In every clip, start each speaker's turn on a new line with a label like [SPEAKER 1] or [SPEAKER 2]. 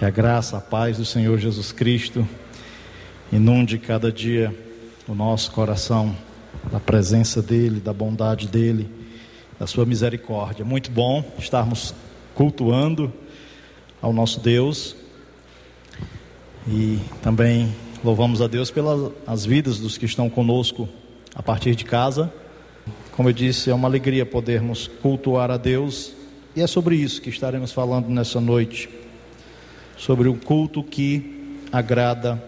[SPEAKER 1] Que a graça, a paz do Senhor Jesus Cristo inunde cada dia o nosso coração da presença dEle, da bondade dEle, da Sua misericórdia. Muito bom estarmos cultuando ao nosso Deus e também louvamos a Deus pelas vidas dos que estão conosco a partir de casa. Como eu disse, é uma alegria podermos cultuar a Deus e é sobre isso que estaremos falando nessa noite sobre o culto que agrada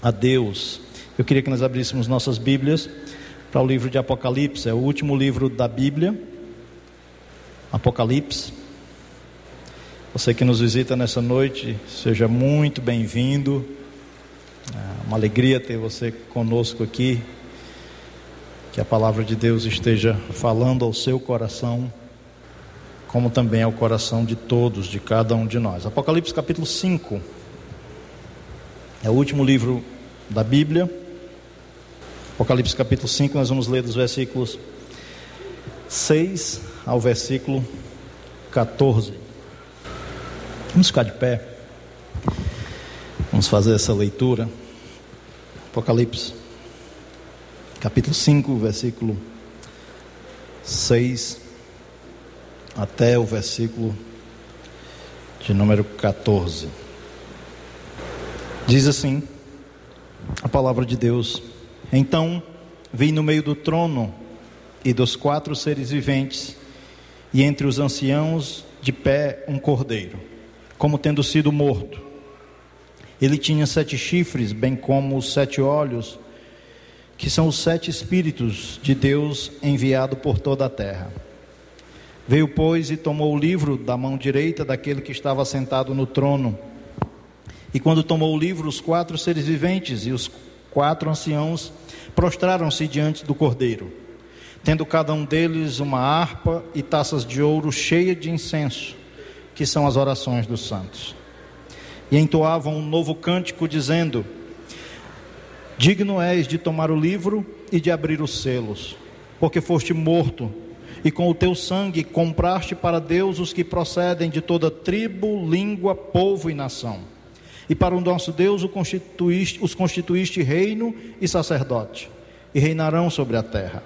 [SPEAKER 1] a Deus. Eu queria que nós abríssemos nossas Bíblias para o livro de Apocalipse, é o último livro da Bíblia. Apocalipse. Você que nos visita nessa noite, seja muito bem-vindo. É uma alegria ter você conosco aqui. Que a palavra de Deus esteja falando ao seu coração como também ao coração de todos, de cada um de nós. Apocalipse capítulo 5 é o último livro da Bíblia. Apocalipse capítulo 5, nós vamos ler dos versículos 6 ao versículo 14. Vamos ficar de pé. Vamos fazer essa leitura. Apocalipse capítulo 5, versículo 6 até o versículo de número 14. Diz assim a palavra de Deus: Então vi no meio do trono e dos quatro seres viventes, e entre os anciãos de pé um cordeiro, como tendo sido morto. Ele tinha sete chifres, bem como os sete olhos, que são os sete espíritos de Deus enviado por toda a terra. Veio, pois, e tomou o livro da mão direita daquele que estava sentado no trono. E quando tomou o livro, os quatro seres viventes e os quatro anciãos prostraram-se diante do cordeiro, tendo cada um deles uma harpa e taças de ouro cheias de incenso, que são as orações dos santos. E entoavam um novo cântico, dizendo: Digno és de tomar o livro e de abrir os selos, porque foste morto e com o teu sangue compraste para Deus os que procedem de toda tribo, língua, povo e nação. E para o nosso Deus os constituíste reino e sacerdote, e reinarão sobre a terra.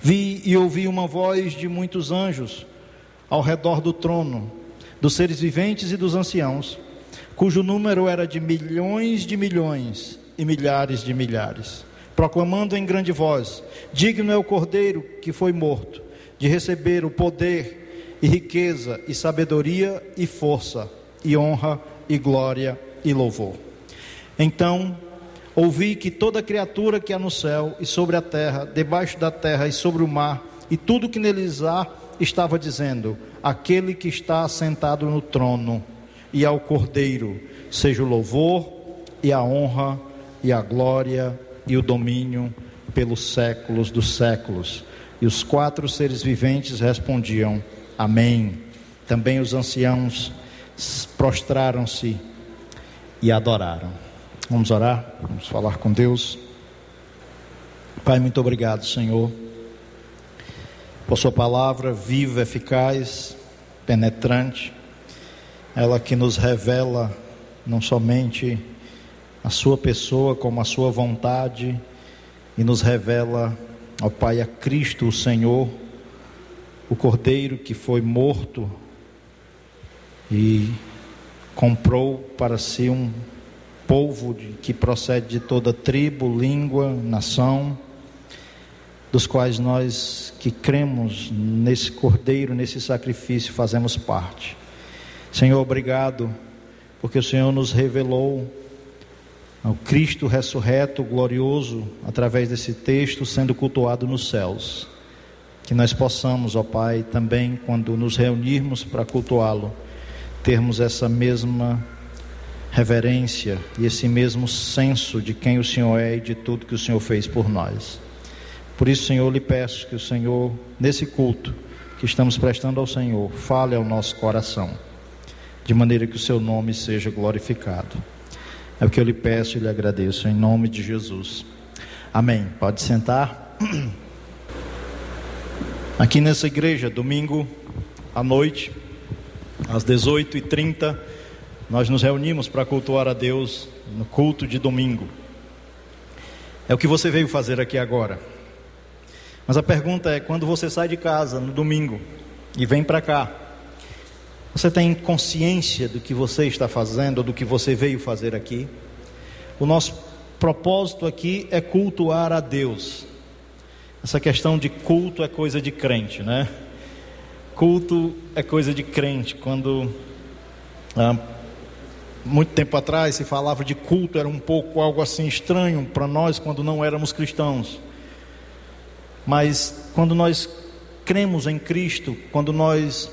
[SPEAKER 1] Vi e ouvi uma voz de muitos anjos ao redor do trono, dos seres viventes e dos anciãos, cujo número era de milhões de milhões e milhares de milhares, proclamando em grande voz: Digno é o cordeiro que foi morto de receber o poder e riqueza e sabedoria e força e honra e glória e louvor. Então ouvi que toda criatura que há no céu e sobre a terra, debaixo da terra e sobre o mar, e tudo que neles há, estava dizendo: Aquele que está sentado no trono e ao Cordeiro, seja o louvor e a honra e a glória e o domínio pelos séculos dos séculos. E os quatro seres viventes respondiam: Amém. Também os anciãos prostraram-se e adoraram. Vamos orar, vamos falar com Deus. Pai, muito obrigado, Senhor, por Sua palavra viva, eficaz, penetrante, ela que nos revela não somente a Sua pessoa, como a Sua vontade, e nos revela Ó Pai, a Cristo, o Senhor, o Cordeiro que foi morto e comprou para si um povo que procede de toda tribo, língua, nação, dos quais nós que cremos nesse Cordeiro, nesse sacrifício, fazemos parte. Senhor, obrigado, porque o Senhor nos revelou ao Cristo ressurreto, glorioso, através desse texto sendo cultuado nos céus. Que nós possamos, ó Pai, também quando nos reunirmos para cultuá-lo, termos essa mesma reverência e esse mesmo senso de quem o Senhor é e de tudo que o Senhor fez por nós. Por isso, Senhor, lhe peço que o Senhor, nesse culto que estamos prestando ao Senhor, fale ao nosso coração, de maneira que o seu nome seja glorificado. É o que eu lhe peço e lhe agradeço, em nome de Jesus. Amém. Pode sentar. Aqui nessa igreja, domingo à noite, às 18h30, nós nos reunimos para cultuar a Deus no culto de domingo. É o que você veio fazer aqui agora. Mas a pergunta é: quando você sai de casa no domingo e vem para cá, você tem consciência do que você está fazendo, do que você veio fazer aqui? O nosso propósito aqui é cultuar a Deus. Essa questão de culto é coisa de crente, né? Culto é coisa de crente. Quando muito tempo atrás se falava de culto, era um pouco algo assim estranho para nós quando não éramos cristãos. Mas quando nós cremos em Cristo, quando nós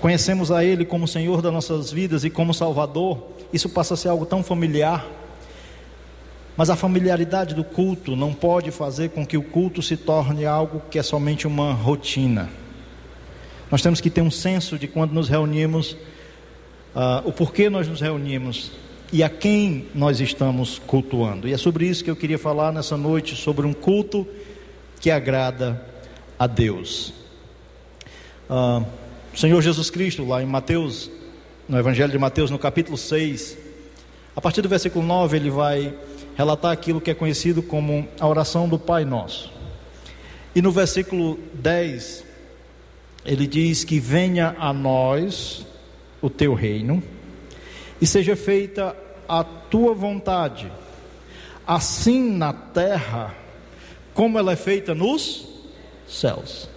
[SPEAKER 1] conhecemos a Ele como Senhor das nossas vidas e como Salvador, isso passa a ser algo tão familiar. Mas a familiaridade do culto não pode fazer com que o culto se torne algo que é somente uma rotina. Nós temos que ter um senso de quando nos reunimos uh, o porquê nós nos reunimos e a quem nós estamos cultuando. E é sobre isso que eu queria falar nessa noite, sobre um culto que agrada a Deus. Uh, o Senhor Jesus Cristo, lá em Mateus, no Evangelho de Mateus, no capítulo 6, a partir do versículo 9, ele vai relatar aquilo que é conhecido como a oração do Pai Nosso. E no versículo 10, ele diz que venha a nós o teu reino e seja feita a tua vontade, assim na terra como ela é feita nos céus.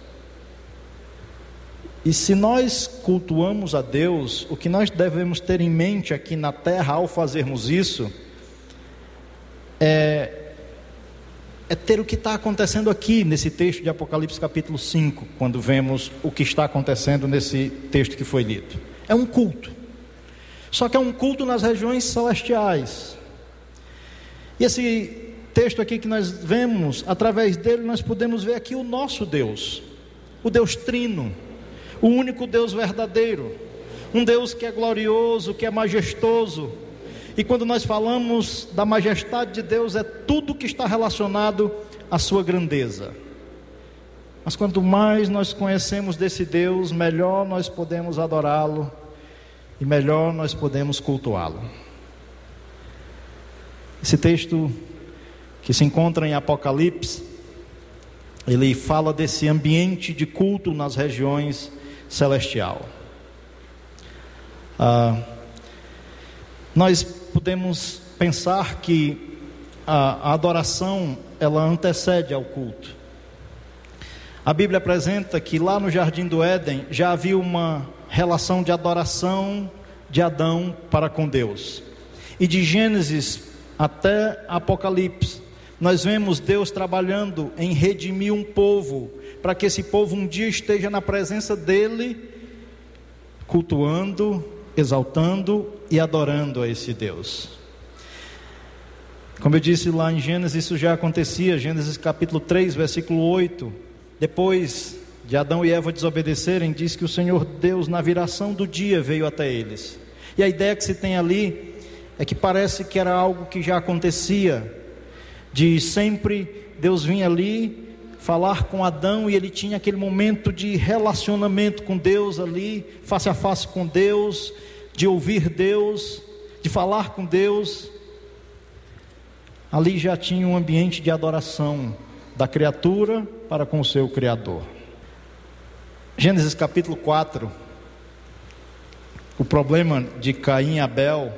[SPEAKER 1] E se nós cultuamos a Deus, o que nós devemos ter em mente aqui na terra ao fazermos isso é, é ter o que está acontecendo aqui nesse texto de Apocalipse capítulo 5, quando vemos o que está acontecendo nesse texto que foi lido é um culto. Só que é um culto nas regiões celestiais. E esse texto aqui que nós vemos, através dele nós podemos ver aqui o nosso Deus, o Deus Trino, o único Deus verdadeiro, um Deus que é glorioso, que é majestoso. E quando nós falamos da majestade de Deus, é tudo que está relacionado à sua grandeza. Mas quanto mais nós conhecemos desse Deus, melhor nós podemos adorá-lo e melhor nós podemos cultuá-lo. Esse texto que se encontra em Apocalipse, ele fala desse ambiente de culto nas regiões celestial. Ah, nós podemos pensar que a, a adoração ela antecede ao culto. A Bíblia apresenta que lá no jardim do Éden já havia uma relação de adoração de Adão para com Deus. E de Gênesis até Apocalipse, nós vemos Deus trabalhando em redimir um povo, para que esse povo um dia esteja na presença dele, cultuando, exaltando e adorando a esse Deus. Como eu disse lá em Gênesis, isso já acontecia, Gênesis capítulo 3, versículo 8. Depois de Adão e Eva desobedecerem, diz que o Senhor Deus, na viração do dia, veio até eles. E a ideia que se tem ali é que parece que era algo que já acontecia, de sempre Deus vinha ali falar com Adão e ele tinha aquele momento de relacionamento com Deus ali, face a face com Deus, de ouvir Deus, de falar com Deus. Ali já tinha um ambiente de adoração da criatura para com o seu Criador. Gênesis capítulo 4. O problema de Caim e Abel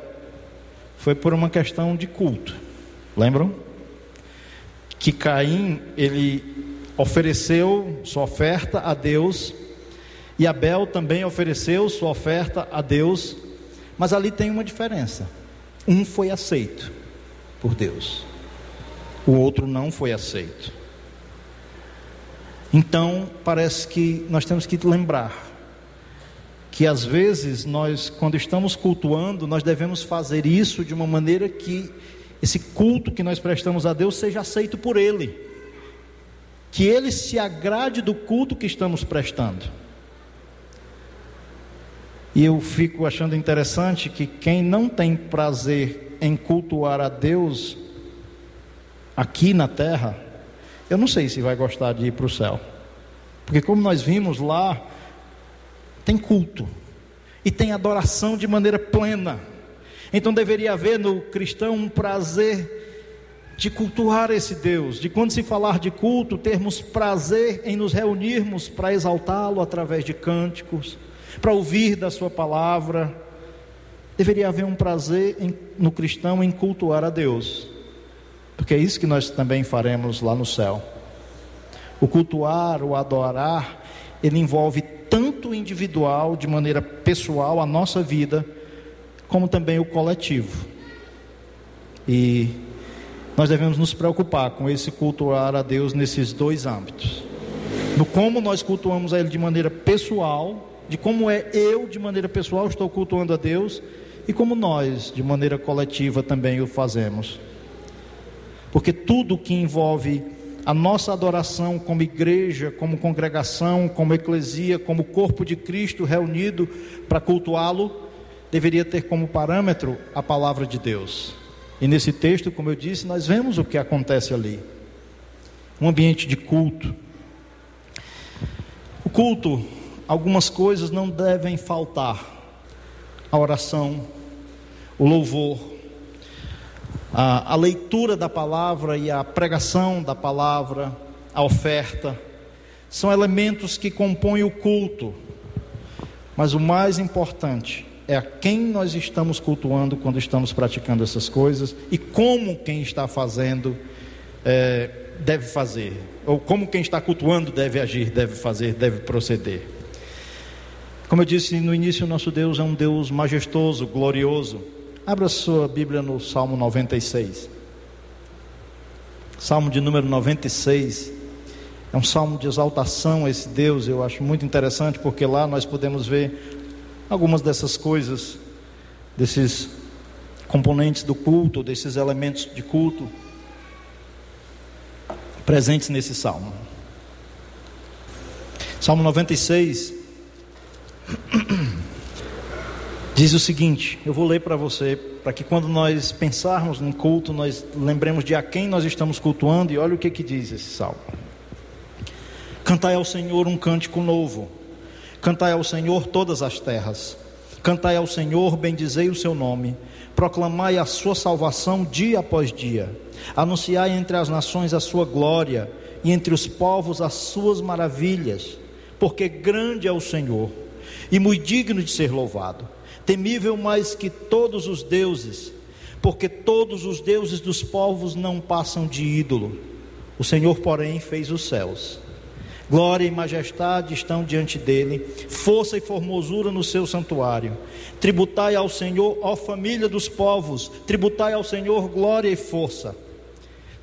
[SPEAKER 1] foi por uma questão de culto. Lembram? Que Caim, ele ofereceu sua oferta a Deus e Abel também ofereceu sua oferta a Deus, mas ali tem uma diferença. Um foi aceito por Deus, o outro não foi aceito. Então, parece que nós temos que lembrar que às vezes nós, quando estamos cultuando, nós devemos fazer isso de uma maneira que esse culto que nós prestamos a Deus seja aceito por Ele, que Ele se agrade do culto que estamos prestando. E eu fico achando interessante que quem não tem prazer em cultuar a Deus aqui na terra, eu não sei se vai gostar de ir para o céu. Porque como nós vimos lá, tem culto. e tem adoração de maneira plena. Então deveria haver no cristão um prazer de cultuar esse Deus, de quando se falar de culto, termos prazer em nos reunirmos para exaltá-lo através de cânticos, para ouvir da Sua palavra. Deveria haver um prazer em, no cristão em cultuar a Deus, porque é isso que nós também faremos lá no céu. O cultuar, o adorar, ele envolve tanto individual, de maneira pessoal, a nossa vida, como também o coletivo. E nós devemos nos preocupar com esse cultuar a Deus nesses dois âmbitos. No como nós cultuamos a Ele de maneira pessoal, de como é eu de maneira pessoal estou cultuando a Deus e como nós de maneira coletiva também o fazemos. Porque tudo que envolve a nossa adoração como igreja, como congregação, como eclesia, como corpo de Cristo reunido para cultuá-lo, deveria ter como parâmetro a palavra de Deus. E nesse texto, como eu disse, nós vemos o que acontece ali. Um ambiente de culto. O culto, algumas coisas não devem faltar. A oração, o louvor, a, a leitura da palavra e a pregação da palavra, a oferta, são elementos que compõem o culto. Mas o mais importante é a quem nós estamos cultuando quando estamos praticando essas coisas e como quem está fazendo é, deve fazer, ou como quem está cultuando deve agir, deve fazer, deve proceder. Como eu disse no início, nosso Deus é um Deus majestoso, glorioso. Abra sua Bíblia no Salmo 96. Salmo de número 96. É um salmo de exaltação a esse Deus, eu acho muito interessante, porque lá nós podemos ver algumas dessas coisas, desses componentes do culto, desses elementos de culto presentes nesse salmo. Salmo 96 diz o seguinte: eu vou ler para você, para que quando nós pensarmos no culto, nós lembremos de a quem nós estamos cultuando, e olha o que, que diz esse salmo: Cantai ao Senhor um cântico novo Cantai ao Senhor todas as terras. Cantai ao Senhor, bendizei o seu nome. Proclamai a sua salvação dia após dia. Anunciai entre as nações a sua glória e entre os povos as suas maravilhas. Porque grande é o Senhor e muito digno de ser louvado. Temível mais que todos os deuses, porque todos os deuses dos povos não passam de ídolo. O Senhor, porém, fez os céus Glória e majestade estão diante dele, força e formosura no seu santuário. Tributai ao Senhor, ó família dos povos, tributai ao Senhor glória e força.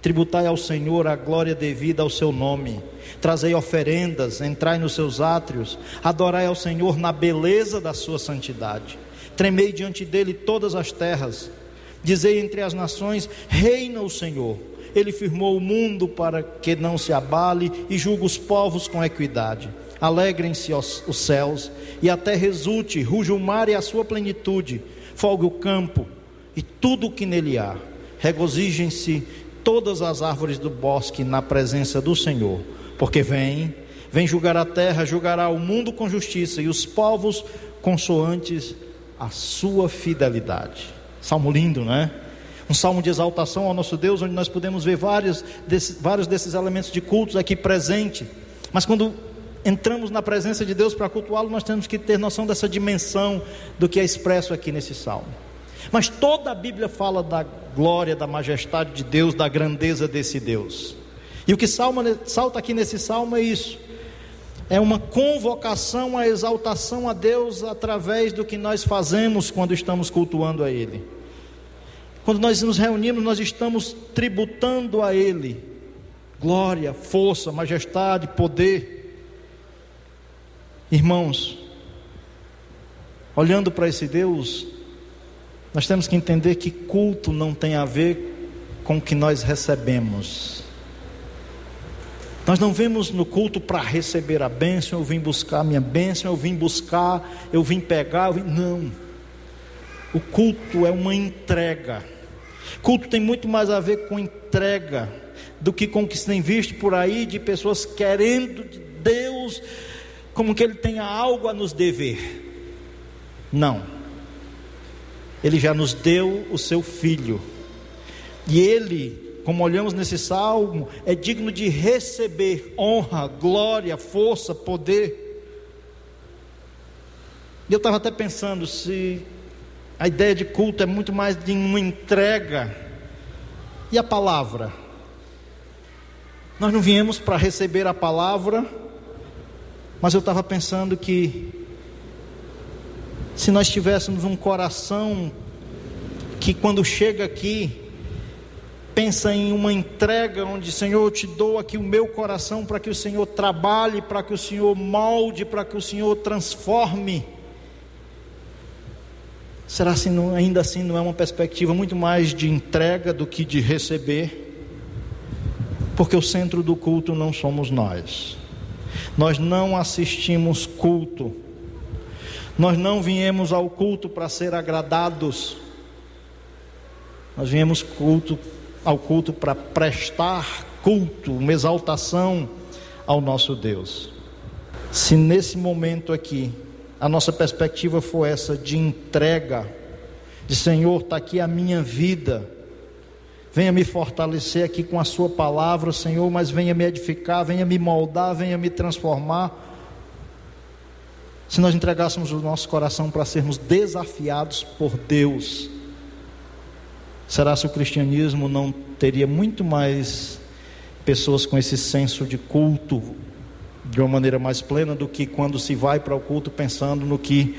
[SPEAKER 1] Tributai ao Senhor a glória devida ao seu nome. Trazei oferendas, entrai nos seus átrios, adorai ao Senhor na beleza da sua santidade. Tremei diante dele todas as terras. Dizei entre as nações: Reina o Senhor. Ele firmou o mundo para que não se abale e julga os povos com equidade. Alegrem-se os céus e a terra exulte, ruja o mar e a sua plenitude, folgue o campo e tudo o que nele há. Regozijem-se todas as árvores do bosque na presença do Senhor, porque vem, vem julgar a terra, julgará o mundo com justiça e os povos consoantes a sua fidelidade. Salmo lindo, né? Um salmo de exaltação ao nosso Deus, onde nós podemos ver vários desses, vários desses elementos de cultos aqui presente. Mas quando entramos na presença de Deus para cultuá-lo, nós temos que ter noção dessa dimensão do que é expresso aqui nesse salmo. Mas toda a Bíblia fala da glória, da majestade de Deus, da grandeza desse Deus. E o que salma, salta aqui nesse salmo é isso. É uma convocação à exaltação a Deus através do que nós fazemos quando estamos cultuando a Ele. Quando nós nos reunimos, nós estamos tributando a Ele glória, força, majestade, poder. Irmãos, olhando para esse Deus, nós temos que entender que culto não tem a ver com o que nós recebemos. Nós não vemos no culto para receber a bênção, eu vim buscar a minha bênção, eu vim buscar, eu vim pegar, eu vim... não. O culto é uma entrega. Culto tem muito mais a ver com entrega do que com o que se tem visto por aí de pessoas querendo de Deus como que Ele tenha algo a nos dever. Não. Ele já nos deu o seu filho. E ele, como olhamos nesse salmo, é digno de receber honra, glória, força, poder. E eu estava até pensando se a ideia de culto é muito mais de uma entrega. E a palavra? Nós não viemos para receber a palavra, mas eu estava pensando que se nós tivéssemos um coração que quando chega aqui pensa em uma entrega onde, Senhor, eu te dou aqui o meu coração para que o Senhor trabalhe, para que o Senhor molde, para que o Senhor transforme. Será assim, ainda assim não é uma perspectiva muito mais de entrega do que de receber? Porque o centro do culto não somos nós. Nós não assistimos culto. Nós não viemos ao culto para ser agradados. Nós viemos culto ao culto para prestar culto, uma exaltação ao nosso Deus. Se nesse momento aqui a nossa perspectiva for essa de entrega, de Senhor, está aqui a minha vida, venha me fortalecer aqui com a Sua palavra, Senhor, mas venha me edificar, venha me moldar, venha me transformar. Se nós entregássemos o nosso coração para sermos desafiados por Deus, será se o cristianismo não teria muito mais pessoas com esse senso de culto de uma maneira mais plena do que quando se vai para o culto pensando no que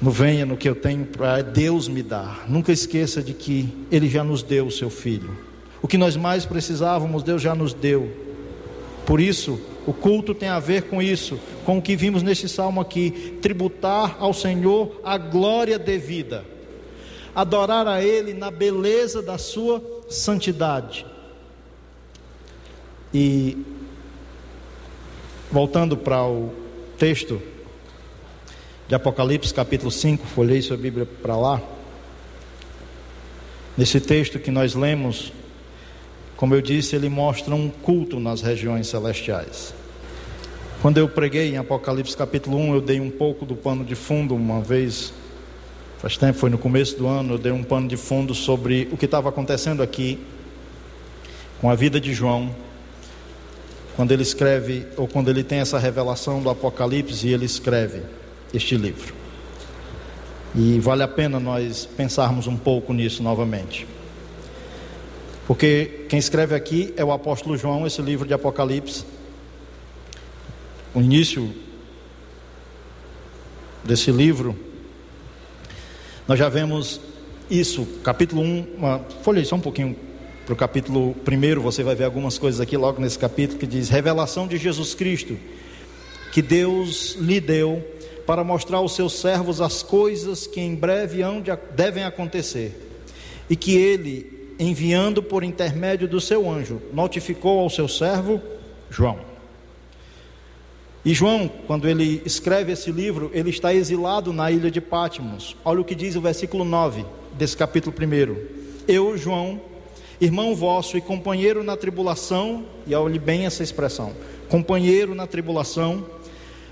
[SPEAKER 1] no venha, no que eu tenho para Deus me dar. Nunca esqueça de que Ele já nos deu o seu Filho. O que nós mais precisávamos, Deus já nos deu. Por isso, o culto tem a ver com isso, com o que vimos neste salmo aqui: tributar ao Senhor a glória devida, adorar a Ele na beleza da Sua santidade. E voltando para o texto de Apocalipse, capítulo 5, folhei sua Bíblia para lá. Nesse texto que nós lemos, como eu disse, ele mostra um culto nas regiões celestiais. Quando eu preguei em Apocalipse capítulo 1, eu dei um pouco do pano de fundo uma vez, faz tempo, foi no começo do ano, eu dei um pano de fundo sobre o que estava acontecendo aqui com a vida de João, quando ele escreve, ou quando ele tem essa revelação do Apocalipse e ele escreve este livro. E vale a pena nós pensarmos um pouco nisso novamente. Porque quem escreve aqui é o apóstolo João, esse livro de Apocalipse. O início desse livro, nós já vemos isso, capítulo 1, uma, folhei só um pouquinho para o capítulo 1, você vai ver algumas coisas aqui logo nesse capítulo que diz: Revelação de Jesus Cristo, que Deus lhe deu para mostrar aos seus servos as coisas que em breve devem acontecer, e que ele, enviando por intermédio do seu anjo, notificou ao seu servo João. E João, quando ele escreve esse livro, ele está exilado na ilha de Patmos. Olha o que diz o versículo 9 desse capítulo 1. Eu, João, irmão vosso e companheiro na tribulação, e olhe bem essa expressão: companheiro na tribulação,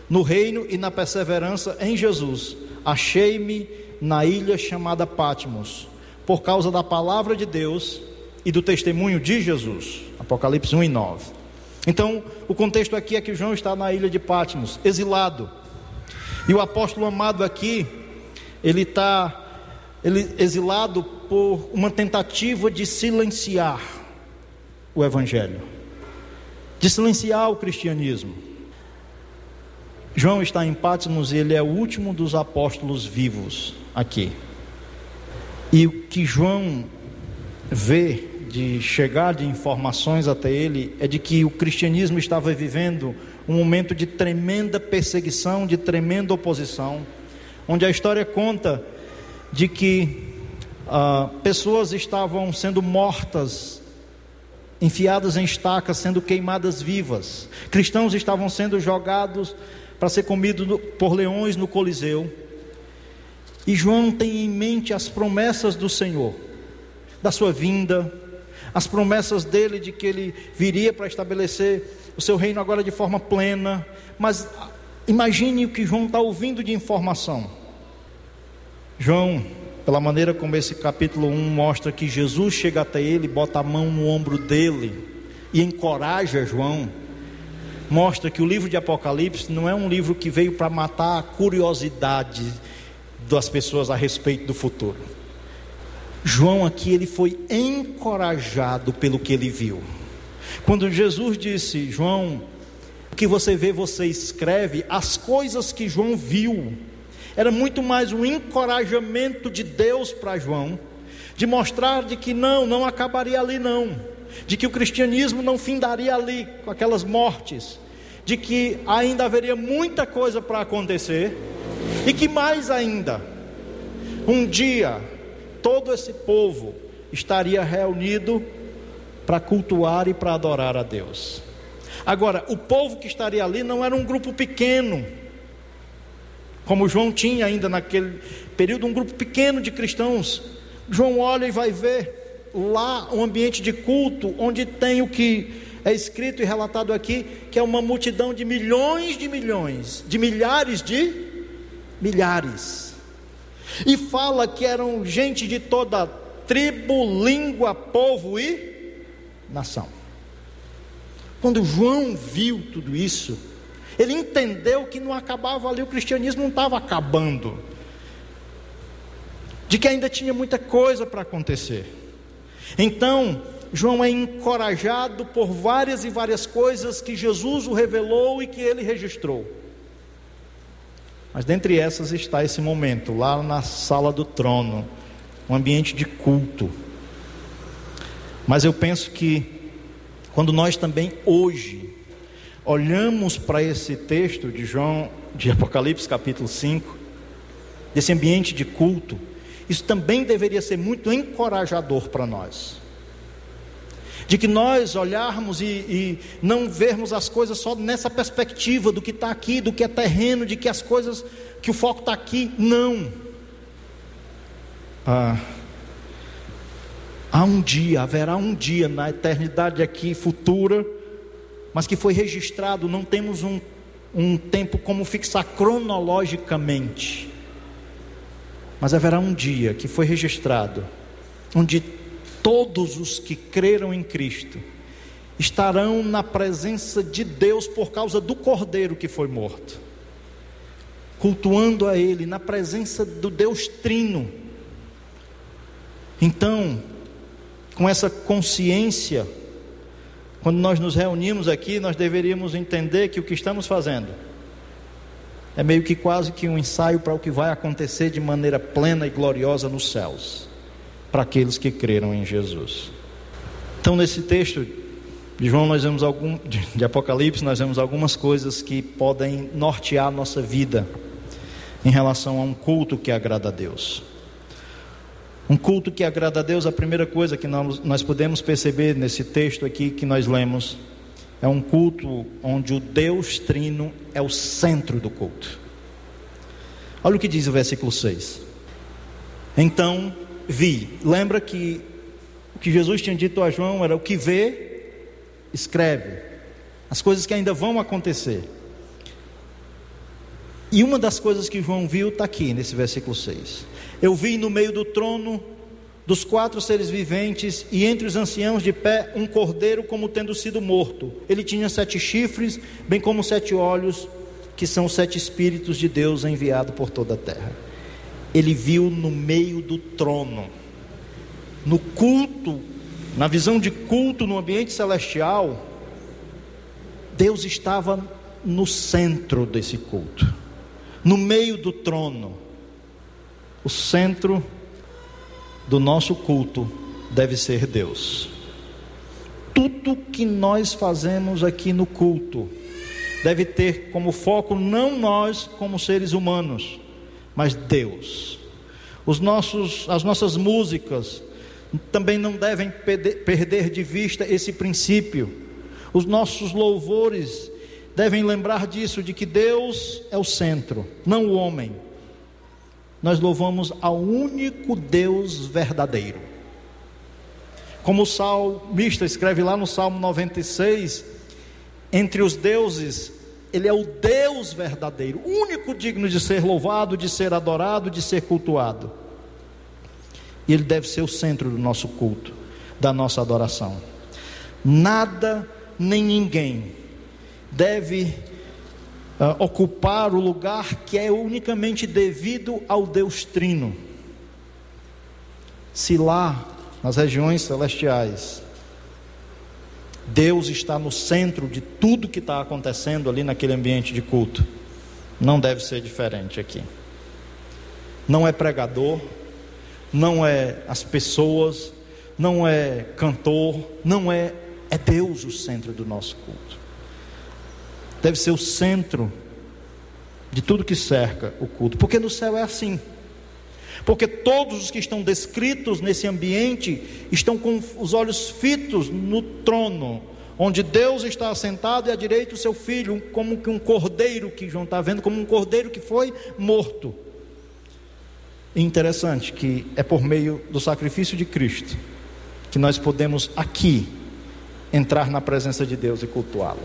[SPEAKER 1] no reino e na perseverança em Jesus, achei-me na ilha chamada Patmos, por causa da palavra de Deus e do testemunho de Jesus. Apocalipse 1 e 9. Então, o contexto aqui é que João está na ilha de Patmos, exilado. E o apóstolo amado aqui, ele está ele exilado por uma tentativa de silenciar o evangelho, de silenciar o cristianismo. João está em Patmos e ele é o último dos apóstolos vivos aqui. E o que João vê de chegar de informações até ele é de que o cristianismo estava vivendo um momento de tremenda perseguição, de tremenda oposição, onde a história conta de que ah, pessoas estavam sendo mortas, enfiadas em estacas, sendo queimadas vivas, cristãos estavam sendo jogados para ser comidos por leões no Coliseu. E João tem em mente as promessas do Senhor, da sua vinda, as promessas dele de que ele viria para estabelecer o seu reino agora de forma plena. Mas imagine o que João está ouvindo de informação João, pela maneira como esse capítulo 1 mostra que Jesus chega até ele, bota a mão no ombro dele e encoraja João, mostra que o livro de Apocalipse não é um livro que veio para matar a curiosidade das pessoas a respeito do futuro. João aqui ele foi encorajado pelo que ele viu. Quando Jesus disse, João, o que você vê, você escreve, as coisas que João viu, era muito mais um encorajamento de Deus para João, de mostrar de que não, não acabaria ali não, de que o cristianismo não findaria ali com aquelas mortes, de que ainda haveria muita coisa para acontecer e que mais ainda, um dia todo esse povo estaria reunido para cultuar e para adorar a Deus. Agora, o povo que estaria ali não era um grupo pequeno, como João tinha ainda naquele período, um grupo pequeno de cristãos. João olha e vai ver lá um ambiente de culto, onde tem o que é escrito e relatado aqui, que é uma multidão de milhões de milhões, de milhares de milhares. E fala que eram gente de toda tribo, língua, povo e nação. Quando João viu tudo isso, ele entendeu que não acabava ali, o cristianismo não estava acabando, de que ainda tinha muita coisa para acontecer. Então, João é encorajado por várias e várias coisas que Jesus o revelou e que ele registrou. Mas dentre essas está esse momento, lá na sala do trono, um ambiente de culto. Mas eu penso que, quando nós também hoje olhamos para esse texto de João, de Apocalipse capítulo 5, desse ambiente de culto, isso também deveria ser muito encorajador para nós de que nós olharmos e, e não vermos as coisas só nessa perspectiva do que está aqui, do que é terreno, de que as coisas, que o foco está aqui. Não. Ah, há um dia, haverá um dia na eternidade aqui futura, mas que foi registrado, não temos um, um tempo como fixar cronologicamente. Mas haverá um dia que foi registrado, onde todos os que creram em Cristo estarão na presença de Deus por causa do cordeiro que foi morto, cultuando a Ele na presença do Deus Trino. Então, com essa consciência, quando nós nos reunimos aqui, nós deveríamos entender que o que estamos fazendo é meio que quase que um ensaio para o que vai acontecer de maneira plena e gloriosa nos céus para aqueles que creram em Jesus. Então, nesse texto de João, nós vemos algum, de Apocalipse, nós vemos algumas coisas que podem nortear a nossa vida em relação a um culto que agrada a Deus. Um culto que agrada a Deus, a primeira coisa que nós, nós podemos perceber nesse texto aqui que nós lemos, é um culto onde o Deus Trino é o centro do culto. Olha o que diz o versículo 6. Então vi. Lembra que o que Jesus tinha dito a João era o que vê, escreve. As coisas que ainda vão acontecer. E uma das coisas que João viu está aqui nesse versículo 6. Eu vi no meio do trono dos quatro seres viventes e entre os anciãos de pé um cordeiro como tendo sido morto. Ele tinha sete chifres, bem como sete olhos, que são os sete espíritos de Deus enviado por toda a terra ele viu no meio do trono, no culto, na visão de culto no ambiente celestial, Deus estava no centro desse culto, no meio do trono. O centro do nosso culto deve ser Deus. Tudo que nós fazemos aqui no culto deve ter como foco não nós como seres humanos, mas Deus. Os nossos, as nossas músicas também não devem perder de vista esse princípio. Os nossos louvores devem lembrar disso, de que Deus é o centro, não o homem. Nós louvamos ao único Deus verdadeiro. Como o salmista escreve lá no Salmo 96, entre os deuses Ele é o Deus verdadeiro, único digno de ser louvado, de ser adorado, de ser cultuado. E Ele deve ser o centro do nosso culto, da nossa adoração. Nada nem ninguém deve uh, ocupar o lugar que é unicamente devido ao Deus Trino. Se lá, nas regiões celestiais, Deus está no centro de tudo que está acontecendo ali naquele ambiente de culto. Não deve ser diferente aqui. Não é pregador, não é as pessoas, não é cantor, não é é Deus o centro do nosso culto. Deve ser o centro de tudo que cerca o culto, porque no céu é assim. Porque todos os que estão descritos nesse ambiente estão com os olhos fitos no trono, onde Deus está assentado e à direita o seu filho, como que um cordeiro que João está vendo, como um cordeiro que foi morto. interessante que é por meio do sacrifício de Cristo que nós podemos aqui entrar na presença de Deus e cultuá-lo.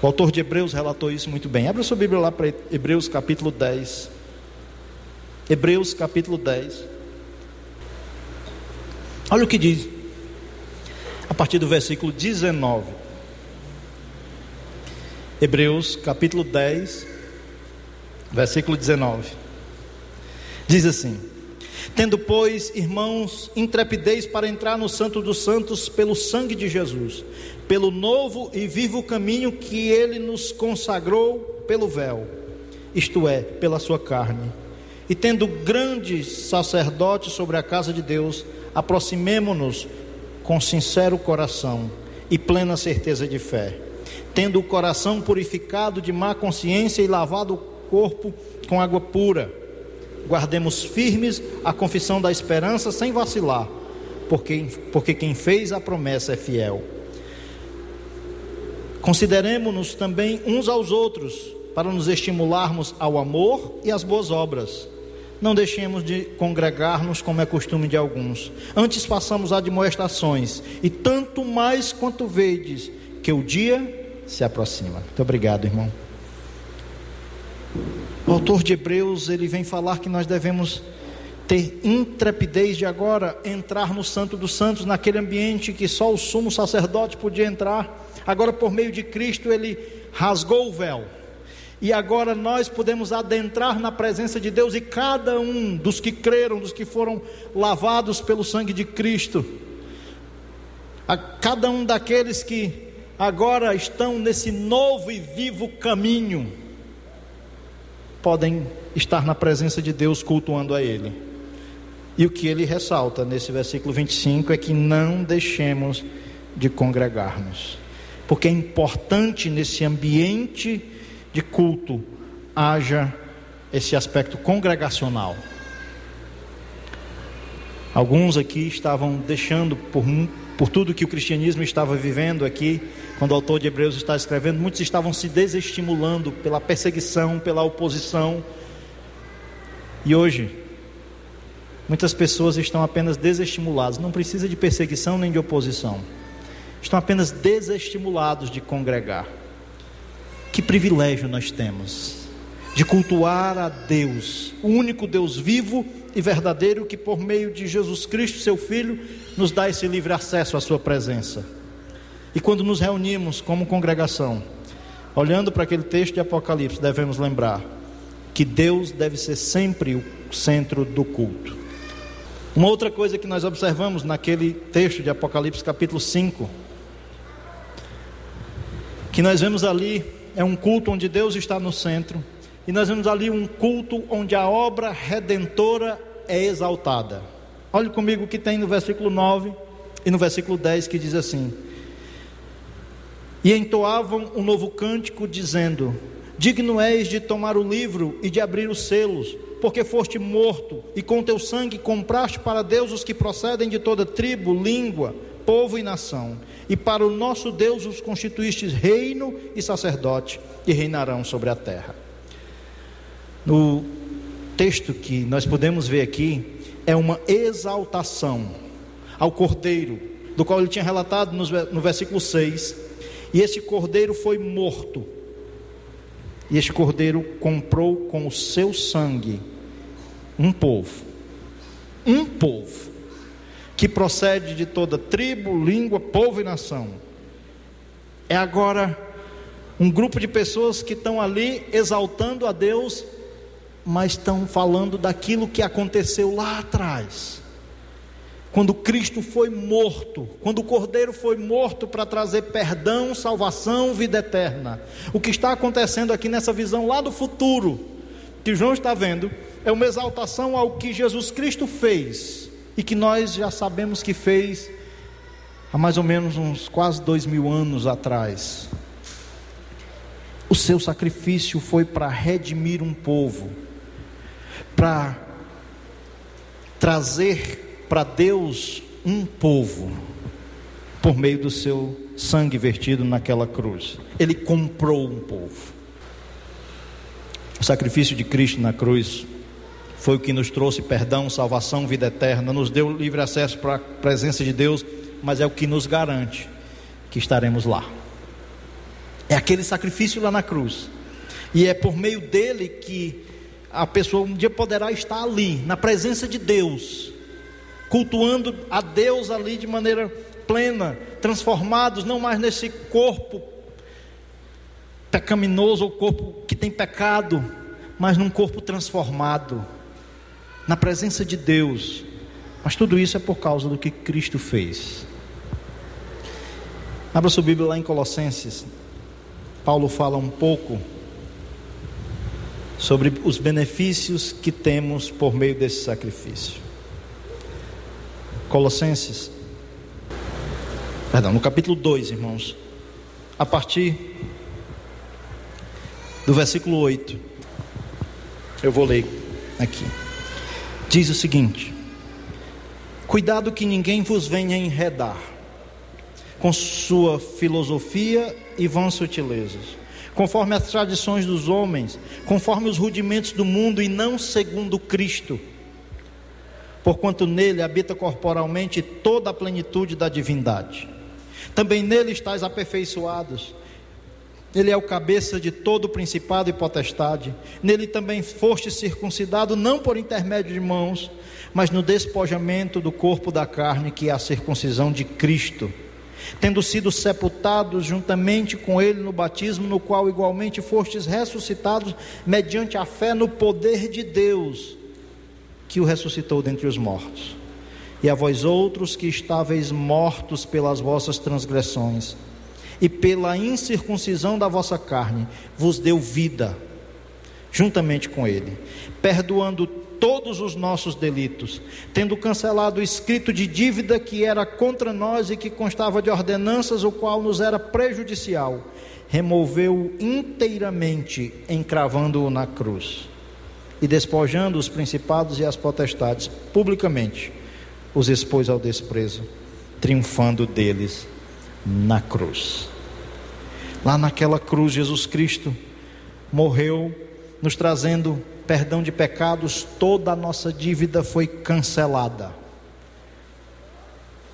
[SPEAKER 1] O autor de Hebreus relatou isso muito bem. Abra sua Bíblia lá para Hebreus capítulo 10. Hebreus capítulo 10. Olha o que diz, a partir do versículo 19. Hebreus capítulo 10, versículo 19. Diz assim: Tendo, pois, irmãos, intrepidez para entrar no Santo dos Santos pelo sangue de Jesus, pelo novo e vivo caminho que ele nos consagrou pelo véu, isto é, pela sua carne e tendo grandes sacerdotes sobre a casa de Deus, aproximemo-nos com sincero coração e plena certeza de fé, tendo o coração purificado de má consciência e lavado o corpo com água pura. Guardemos firmes a confissão da esperança sem vacilar, porque, porque quem fez a promessa é fiel. Consideremos-nos também uns aos outros, para nos estimularmos ao amor e às boas obras não deixemos de congregar-nos como é costume de alguns. Antes façamos admoestações, e tanto mais quanto vedes que o dia se aproxima. Muito obrigado, irmão. O autor de Hebreus, ele vem falar que nós devemos ter intrepidez de agora entrar no Santo dos Santos, naquele ambiente que só o sumo sacerdote podia entrar. Agora, por meio de Cristo, ele rasgou o véu. E agora nós podemos adentrar na presença de Deus e cada um dos que creram, dos que foram lavados pelo sangue de Cristo, a cada um daqueles que agora estão nesse novo e vivo caminho, podem estar na presença de Deus cultuando a Ele. E o que ele ressalta nesse versículo 25 é que não deixemos de congregarmos, porque é importante nesse ambiente de culto haja esse aspecto congregacional. Alguns aqui estavam deixando por, por tudo que o cristianismo estava vivendo aqui, quando o autor de Hebreus está escrevendo, muitos estavam se desestimulando pela perseguição, pela oposição. E hoje, muitas pessoas estão apenas desestimuladas, não precisa de perseguição nem de oposição. Estão apenas desestimulados de congregar. Que privilégio nós temos de cultuar a Deus, o único Deus vivo e verdadeiro que, por meio de Jesus Cristo, seu Filho, nos dá esse livre acesso à Sua presença. E quando nos reunimos como congregação, olhando para aquele texto de Apocalipse, devemos lembrar que Deus deve ser sempre o centro do culto. Uma outra coisa que nós observamos naquele texto de Apocalipse, capítulo 5, que nós vemos ali é um culto onde Deus está no centro, e nós vemos ali um culto onde a obra redentora é exaltada. Olhe comigo o que tem no versículo 9 e no versículo 10 que diz assim: E entoavam um novo cântico, dizendo: Digno és de tomar o livro e de abrir os selos, porque foste morto, e com teu sangue compraste para Deus os que procedem de toda tribo, língua, povo e nação e para o nosso Deus os constituístes reino e sacerdote, e reinarão sobre a terra. No texto que nós podemos ver aqui, é uma exaltação ao cordeiro, do qual ele tinha relatado no versículo 6. E esse cordeiro foi morto, E este cordeiro comprou com o seu sangue um povo, um povo, que procede de toda tribo, língua, povo e nação. É agora um grupo de pessoas que estão ali exaltando a Deus, mas estão falando daquilo que aconteceu lá atrás quando Cristo foi morto, quando o Cordeiro foi morto para trazer perdão, salvação, vida eterna. O que está acontecendo aqui nessa visão lá do futuro, que João está vendo, é uma exaltação ao que Jesus Cristo fez e que nós já sabemos que fez há mais ou menos uns quase dois mil anos atrás. O seu sacrifício foi para redimir um povo, para trazer para Deus um povo por meio do seu sangue vertido naquela cruz. Ele comprou um povo. O sacrifício de Cristo na cruz foi o que nos trouxe perdão, salvação, vida eterna, nos deu livre acesso para a presença de Deus, mas é o que nos garante que estaremos lá. É aquele sacrifício lá na cruz. E é por meio dele que a pessoa um dia poderá estar ali, na presença de Deus, cultuando a Deus ali de maneira plena, transformados não mais nesse corpo pecaminoso ou corpo que tem pecado, mas num corpo transformado, na presença de Deus. Mas tudo isso é por causa do que Cristo fez. Abra sua Bíblia lá em Colossenses. Paulo fala um pouco sobre os benefícios que temos por meio desse sacrifício. Colossenses, perdão, no capítulo 2, irmãos, a partir do versículo 8, eu vou ler aqui. Diz o seguinte: Cuidado que ninguém vos venha enredar com sua filosofia e vãs sutilezas, conforme as tradições dos homens, conforme os rudimentos do mundo e não segundo Cristo porquanto nele habita corporalmente toda a plenitude da divindade. Também nele estáis aperfeiçoados. Ele é o cabeça de todo o principado e potestade. Nele também foste circuncidado, não por intermédio de mãos, mas no despojamento do corpo da carne, que é a circuncisão de Cristo. Tendo sido sepultados juntamente com ele no batismo, no qual igualmente fostes ressuscitados mediante a fé no poder de Deus que o ressuscitou dentre os mortos. E a vós outros que estáveis mortos pelas vossas transgressões e pela incircuncisão da vossa carne, vos deu vida, juntamente com Ele, perdoando todos os nossos delitos, tendo cancelado o escrito de dívida que era contra nós e que constava de ordenanças, o qual nos era prejudicial, removeu inteiramente, encravando-o na cruz e despojando os principados e as potestades publicamente, os expôs ao desprezo, triunfando deles na cruz. Lá naquela cruz, Jesus Cristo morreu, nos trazendo perdão de pecados, toda a nossa dívida foi cancelada.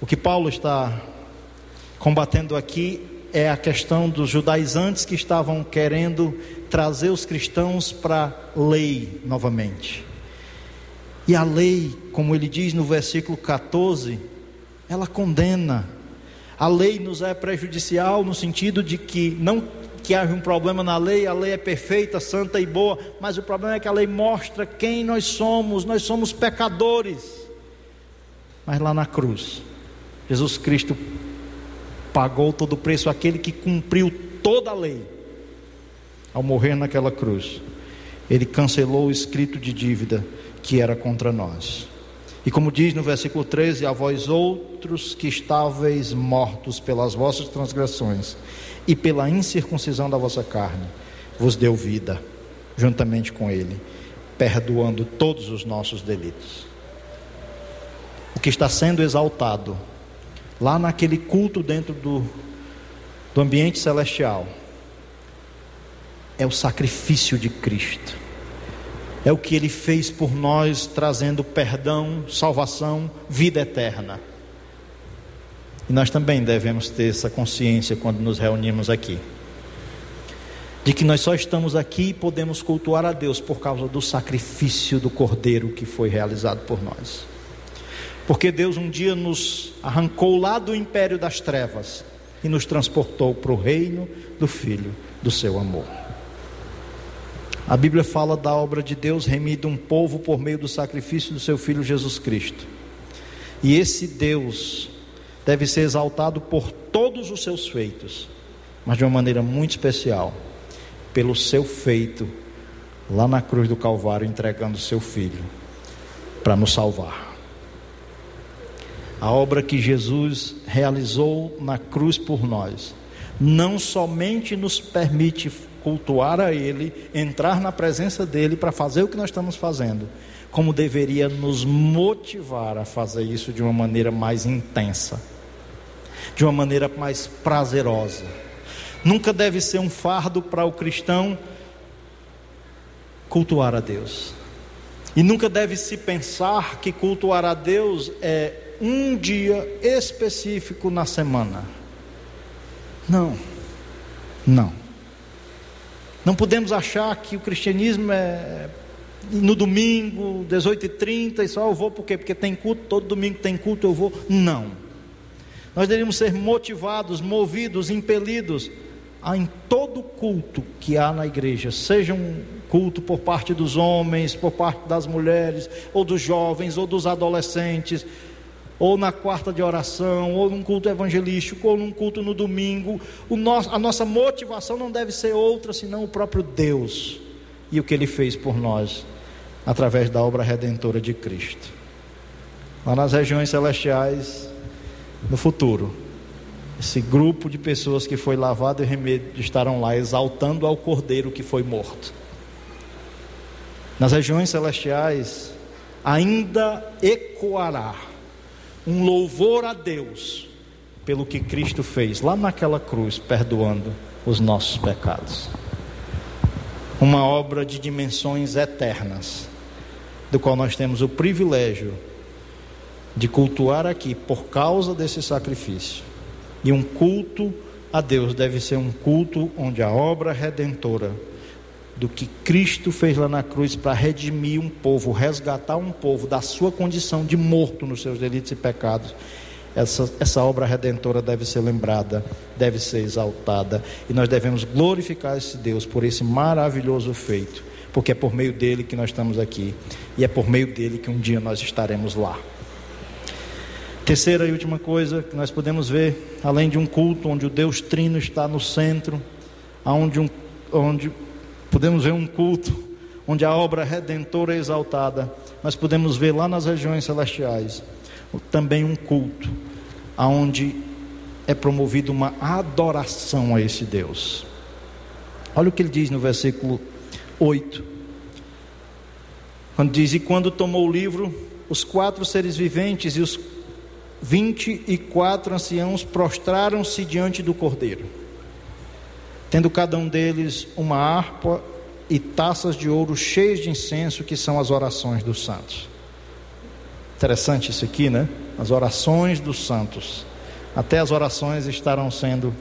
[SPEAKER 1] O que Paulo está combatendo aqui é a questão dos judaizantes que estavam querendo trazer os cristãos para a lei novamente. E a lei, como ele diz no versículo 14, ela condena. A lei nos é prejudicial no sentido de que não que haja um problema na lei, a lei é perfeita, santa e boa, mas o problema é que a lei mostra quem nós somos, nós somos pecadores. Mas lá na cruz, Jesus Cristo pagou todo o preço, aquele que cumpriu toda a lei. Ao morrer naquela cruz, ele cancelou o escrito de dívida que era contra nós. E como diz no versículo 13: A vós outros que estáveis mortos pelas vossas transgressões e pela incircuncisão da vossa carne, vos deu vida, juntamente com Ele, perdoando todos os nossos delitos. O que está sendo exaltado lá naquele culto dentro do, do ambiente celestial, é o sacrifício de Cristo. É o que ele fez por nós, trazendo perdão, salvação, vida eterna. E nós também devemos ter essa consciência quando nos reunimos aqui. de que nós só estamos aqui e podemos cultuar a Deus por causa do sacrifício do Cordeiro que foi realizado por nós. Porque Deus um dia nos arrancou lá do império das trevas e nos transportou para o reino do Filho do seu amor. A Bíblia fala da obra de Deus remida um povo por meio do sacrifício do seu Filho Jesus Cristo. E esse Deus deve ser exaltado por todos os seus feitos, mas de uma maneira muito especial, pelo seu feito lá na cruz do Calvário, entregando o seu Filho para nos salvar. A obra que Jesus realizou na cruz por nós, não somente nos permite cultuar a Ele, entrar na presença dEle para fazer o que nós estamos fazendo, como deveria nos motivar a fazer isso de uma maneira mais intensa, de uma maneira mais prazerosa. Nunca deve ser um fardo para o cristão cultuar a Deus. E nunca deve se pensar que cultuar a Deus é um dia específico na semana. Não, não. Não podemos achar que o cristianismo é no domingo, 18h30, e só eu vou por quê? Porque tem culto, todo domingo tem culto, eu vou. Não. Nós deveríamos ser motivados, movidos, impelidos a em todo culto que há na igreja, seja um culto por parte dos homens, por parte das mulheres, ou dos jovens, ou dos adolescentes, ou na quarta de oração, ou num culto evangelístico, ou num culto no domingo. Nosso, a nossa motivação não deve ser outra senão o próprio Deus e o que Ele fez por nós através da obra redentora de Cristo. Lá nas regiões celestiais, no futuro, esse grupo de pessoas que foi lavado e remédio estarão lá exaltando ao Cordeiro que foi morto. Nas regiões celestiais ainda ecoará um louvor a Deus pelo que Cristo fez lá naquela cruz, perdoando os nossos pecados. Uma obra de dimensões eternas, do qual nós temos o privilégio de cultuar aqui por causa desse sacrifício. E um culto a Deus deve ser um culto onde a obra redentora do que Cristo fez lá na cruz para redimir um povo, resgatar um povo da sua condição de morto nos seus delitos e pecados. Essa, essa obra redentora deve ser lembrada, deve ser exaltada, e nós devemos glorificar esse Deus por esse maravilhoso feito, porque é por meio dele que nós estamos aqui, e é por meio dele que um dia nós estaremos lá. Terceira e última coisa que nós podemos ver, além de um culto onde o Deus Trino está no centro, onde, um, onde podemos ver um culto onde a obra redentora é exaltada, mas podemos ver lá nas regiões celestiais também um culto onde é promovida uma adoração a esse Deus. Olha o que ele diz no versículo 8. Quando diz: E quando tomou o livro, os quatro seres viventes e os vinte e quatro anciãos prostraram-se diante do cordeiro tendo cada um deles uma harpa e taças de ouro cheias de incenso, que são as orações dos santos. Interessante isso aqui, né? As orações dos santos. Até as orações estarão sendo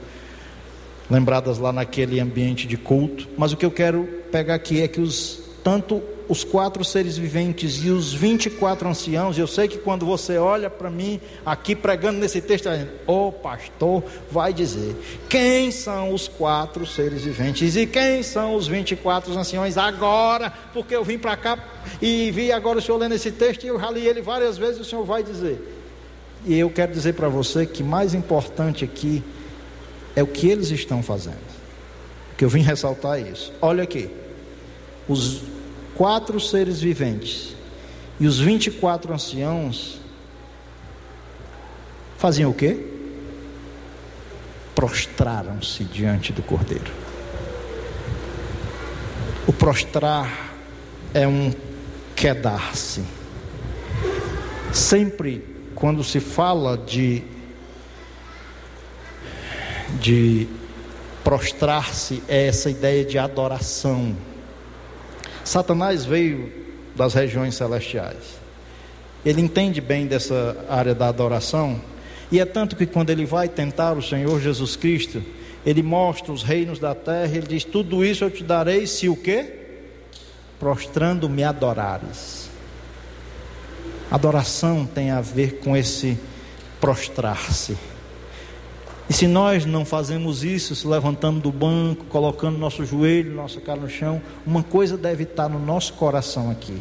[SPEAKER 1] lembradas lá naquele ambiente de culto. Mas o que eu quero pegar aqui é que os tanto os quatro seres viventes e os 24 anciãos, eu sei que quando você olha para mim aqui pregando nesse texto, o oh, pastor vai dizer: quem são os quatro seres viventes e quem são os 24 anciãos agora, porque eu vim para cá e vi agora o senhor lendo esse texto e eu já li ele várias vezes, o senhor vai dizer. E eu quero dizer para você que mais importante aqui é o que eles estão fazendo. Que eu vim ressaltar isso. Olha aqui. Os quatro seres viventes e os 24 anciãos faziam o quê? Prostraram-se diante do Cordeiro. O prostrar é um quedar-se. Sempre quando se fala de de prostrar-se é essa ideia de adoração Satanás veio das regiões celestiais. Ele entende bem dessa área da adoração, e é tanto que quando ele vai tentar o Senhor Jesus Cristo, ele mostra os reinos da terra, ele diz: Tudo isso eu te darei se o quê? Prostrando me adorares. Adoração tem a ver com esse prostrar-se. E se nós não fazemos isso, se levantando do banco, colocando nosso joelho, nossa cara no chão, uma coisa deve estar no nosso coração aqui.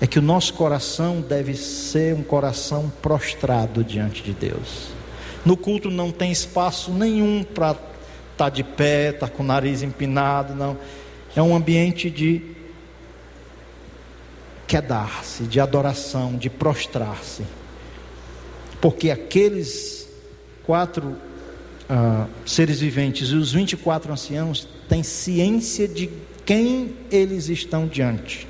[SPEAKER 1] É que o nosso coração deve ser um coração prostrado diante de Deus. No culto não tem espaço nenhum para estar tá de pé, estar tá com o nariz empinado, não. É um ambiente de quedar-se, de adoração, de prostrar-se. Porque aqueles quatro ah, seres viventes e os 24 anciãos têm ciência de quem eles estão diante.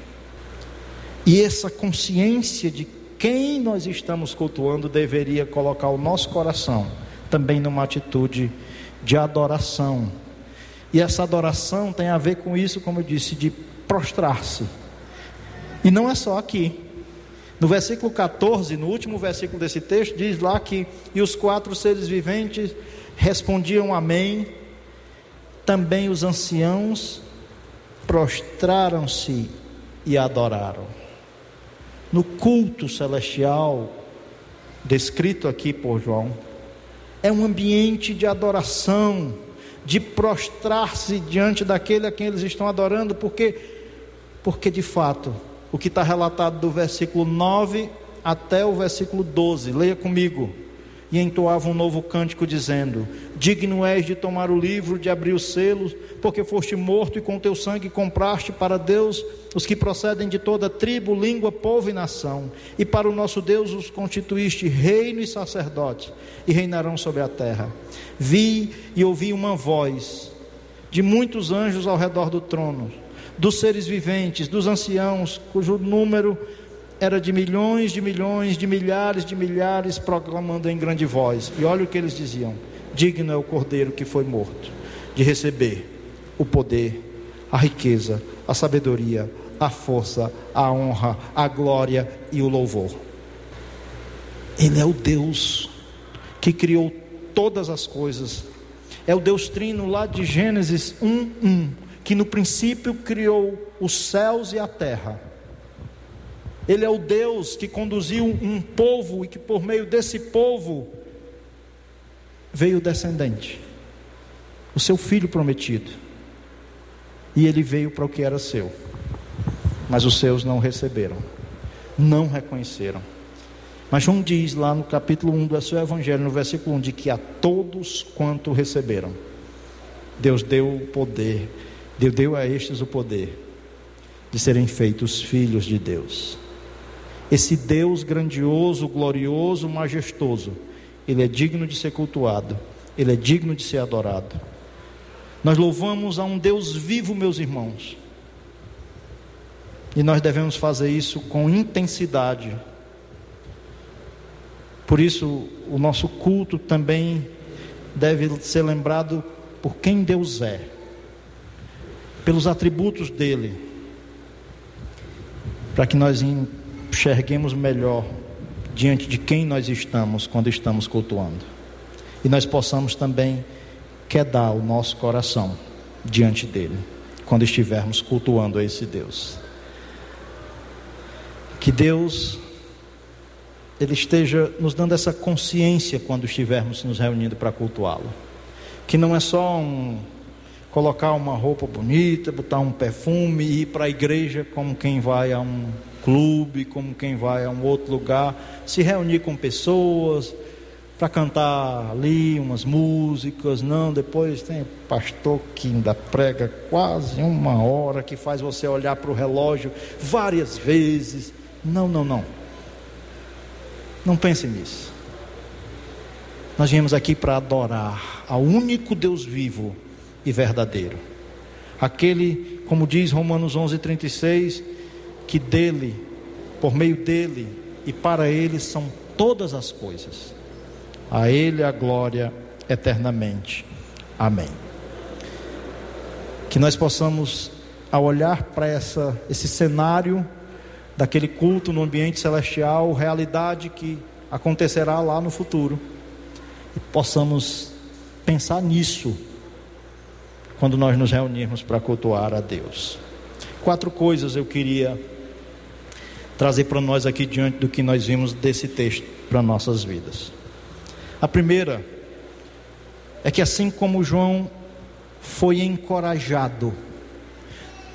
[SPEAKER 1] E essa consciência de quem nós estamos cultuando deveria colocar o nosso coração também numa atitude de adoração. E essa adoração tem a ver com isso, como eu disse, de prostrar-se. E não é só aqui. No versículo 14, no último versículo desse texto, diz lá que e os quatro seres viventes respondiam amém. Também os anciãos prostraram-se e adoraram no culto celestial, descrito aqui por João, é um ambiente de adoração, de prostrar-se diante daquele a quem eles estão adorando, porque, porque de fato, o que está relatado do versículo 9 até o versículo 12, leia comigo e entoava um novo cântico, dizendo: Digno és de tomar o livro, de abrir os selos, porque foste morto e com teu sangue compraste para Deus os que procedem de toda tribo, língua, povo e nação. E para o nosso Deus os constituíste reino e sacerdote, e reinarão sobre a terra. Vi e ouvi uma voz de muitos anjos ao redor do trono, dos seres viventes, dos anciãos, cujo número era de milhões de milhões, de milhares de milhares, proclamando em grande voz. E olha o que eles diziam: Digno é o cordeiro que foi morto, de receber o poder, a riqueza, a sabedoria, a força, a honra, a glória e o louvor. Ele é o Deus que criou todas as coisas. É o Deus Trino lá de Gênesis 1:1, que no princípio criou os céus e a terra ele é o Deus que conduziu um povo e que por meio desse povo veio o descendente, o seu filho prometido. E ele veio para o que era seu, mas os seus não receberam, não reconheceram. Mas João diz lá no capítulo 1 do seu evangelho, no versículo 1, de que a todos quanto receberam, Deus deu o poder, Deus deu a estes o poder de serem feitos filhos de Deus. Esse Deus grandioso, glorioso, majestoso, ele é digno de ser cultuado, ele é digno de ser adorado. Nós louvamos a um Deus vivo, meus irmãos. E nós devemos fazer isso com intensidade. Por isso, o nosso culto também deve ser lembrado por quem Deus é, pelos atributos dele, para que nós enxerguemos melhor diante de quem nós estamos quando estamos cultuando. E nós possamos também quedar o nosso coração diante dele quando estivermos cultuando a esse Deus. Que Deus ele esteja nos dando essa consciência quando estivermos nos reunindo para cultuá-lo. Que não é só um colocar uma roupa bonita, botar um perfume e ir para a igreja como quem vai a um clube, como quem vai a um outro lugar, se reunir com pessoas para cantar ali umas músicas, não, depois tem pastor que ainda prega quase uma hora, que faz você olhar para o relógio várias vezes. Não, não, não. Não pense nisso. Nós viemos aqui para adorar ao único Deus vivo e verdadeiro. Aquele, como diz Romanos 11:36, que dele, por meio dele e para ele são todas as coisas. A ele a glória eternamente. Amém. Que nós possamos, ao olhar para essa, esse cenário daquele culto no ambiente celestial, realidade que acontecerá lá no futuro, e possamos pensar nisso quando nós nos reunirmos para cultuar a Deus. Quatro coisas eu queria trazer para nós aqui diante do que nós vimos desse texto para nossas vidas. A primeira é que assim como João foi encorajado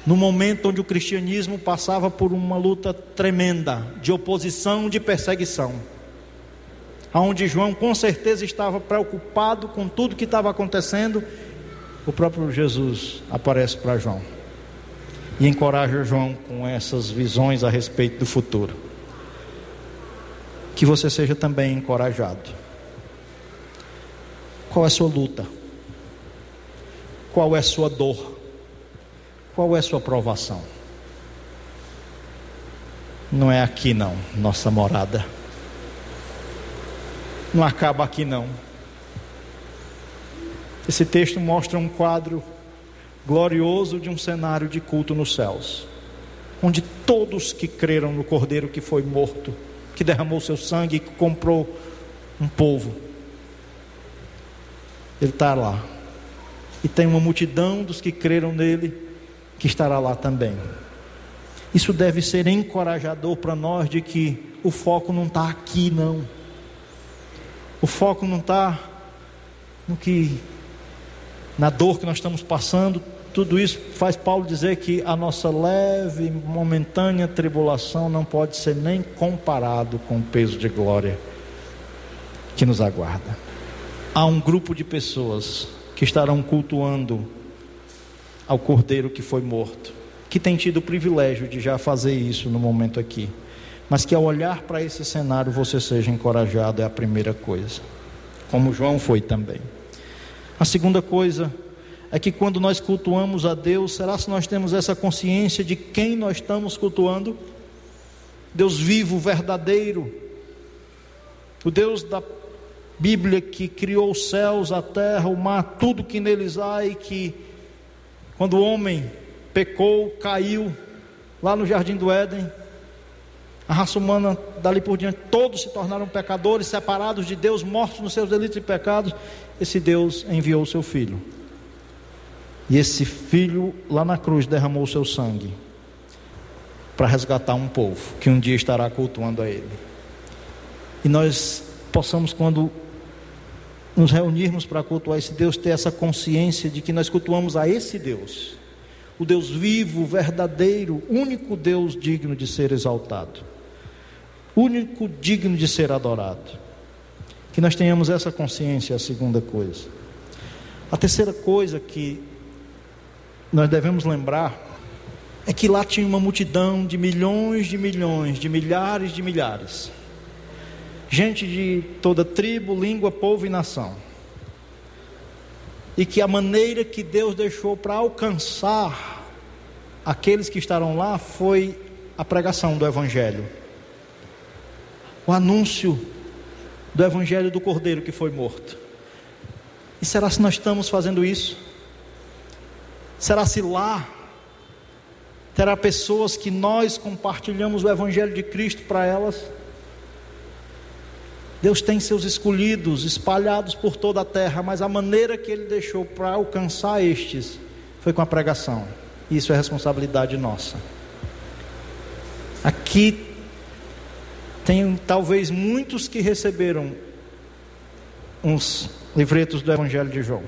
[SPEAKER 1] no momento onde o cristianismo passava por uma luta tremenda de oposição, de perseguição, aonde João com certeza estava preocupado com tudo que estava acontecendo, o próprio Jesus aparece para João e encoraja João com essas visões a respeito do futuro. Que você seja também encorajado. Qual é a sua luta? Qual é a sua dor? Qual é a sua provação? Não é aqui não, nossa morada. Não acaba aqui não. Esse texto mostra um quadro glorioso de um cenário de culto nos céus, onde todos que creram no Cordeiro que foi morto, que derramou seu sangue, que comprou um povo, ele está lá. E tem uma multidão dos que creram nele que estará lá também. Isso deve ser encorajador para nós de que o foco não está aqui, não. O foco não está no que, na dor que nós estamos passando. Tudo isso faz Paulo dizer que a nossa leve, momentânea tribulação não pode ser nem comparado com o peso de glória que nos aguarda. Há um grupo de pessoas que estarão cultuando ao cordeiro que foi morto, que tem tido o privilégio de já fazer isso no momento aqui, mas que ao olhar para esse cenário você seja encorajado é a primeira coisa, como João foi também. A segunda coisa é que quando nós cultuamos a Deus, será se nós temos essa consciência de quem nós estamos cultuando? Deus vivo, verdadeiro, o Deus da Bíblia que criou os céus, a terra, o mar, tudo que neles há e que quando o homem pecou, caiu lá no jardim do Éden, a raça humana dali por diante, todos se tornaram pecadores, separados de Deus, mortos nos seus delitos e pecados. Esse Deus enviou o seu filho. E esse filho lá na cruz derramou o seu sangue para resgatar um povo que um dia estará cultuando a ele. E nós possamos, quando nos reunirmos para cultuar esse Deus, ter essa consciência de que nós cultuamos a esse Deus, o Deus vivo, verdadeiro, único Deus digno de ser exaltado, único digno de ser adorado. Que nós tenhamos essa consciência, é a segunda coisa. A terceira coisa que nós devemos lembrar é que lá tinha uma multidão de milhões de milhões, de milhares de milhares gente de toda tribo, língua, povo e nação. E que a maneira que Deus deixou para alcançar aqueles que estarão lá foi a pregação do Evangelho, o anúncio do Evangelho do Cordeiro que foi morto. E será se nós estamos fazendo isso? Será se lá terá pessoas que nós compartilhamos o Evangelho de Cristo para elas? Deus tem seus escolhidos espalhados por toda a terra, mas a maneira que Ele deixou para alcançar estes foi com a pregação. Isso é responsabilidade nossa. Aqui tem talvez muitos que receberam uns livretos do Evangelho de João.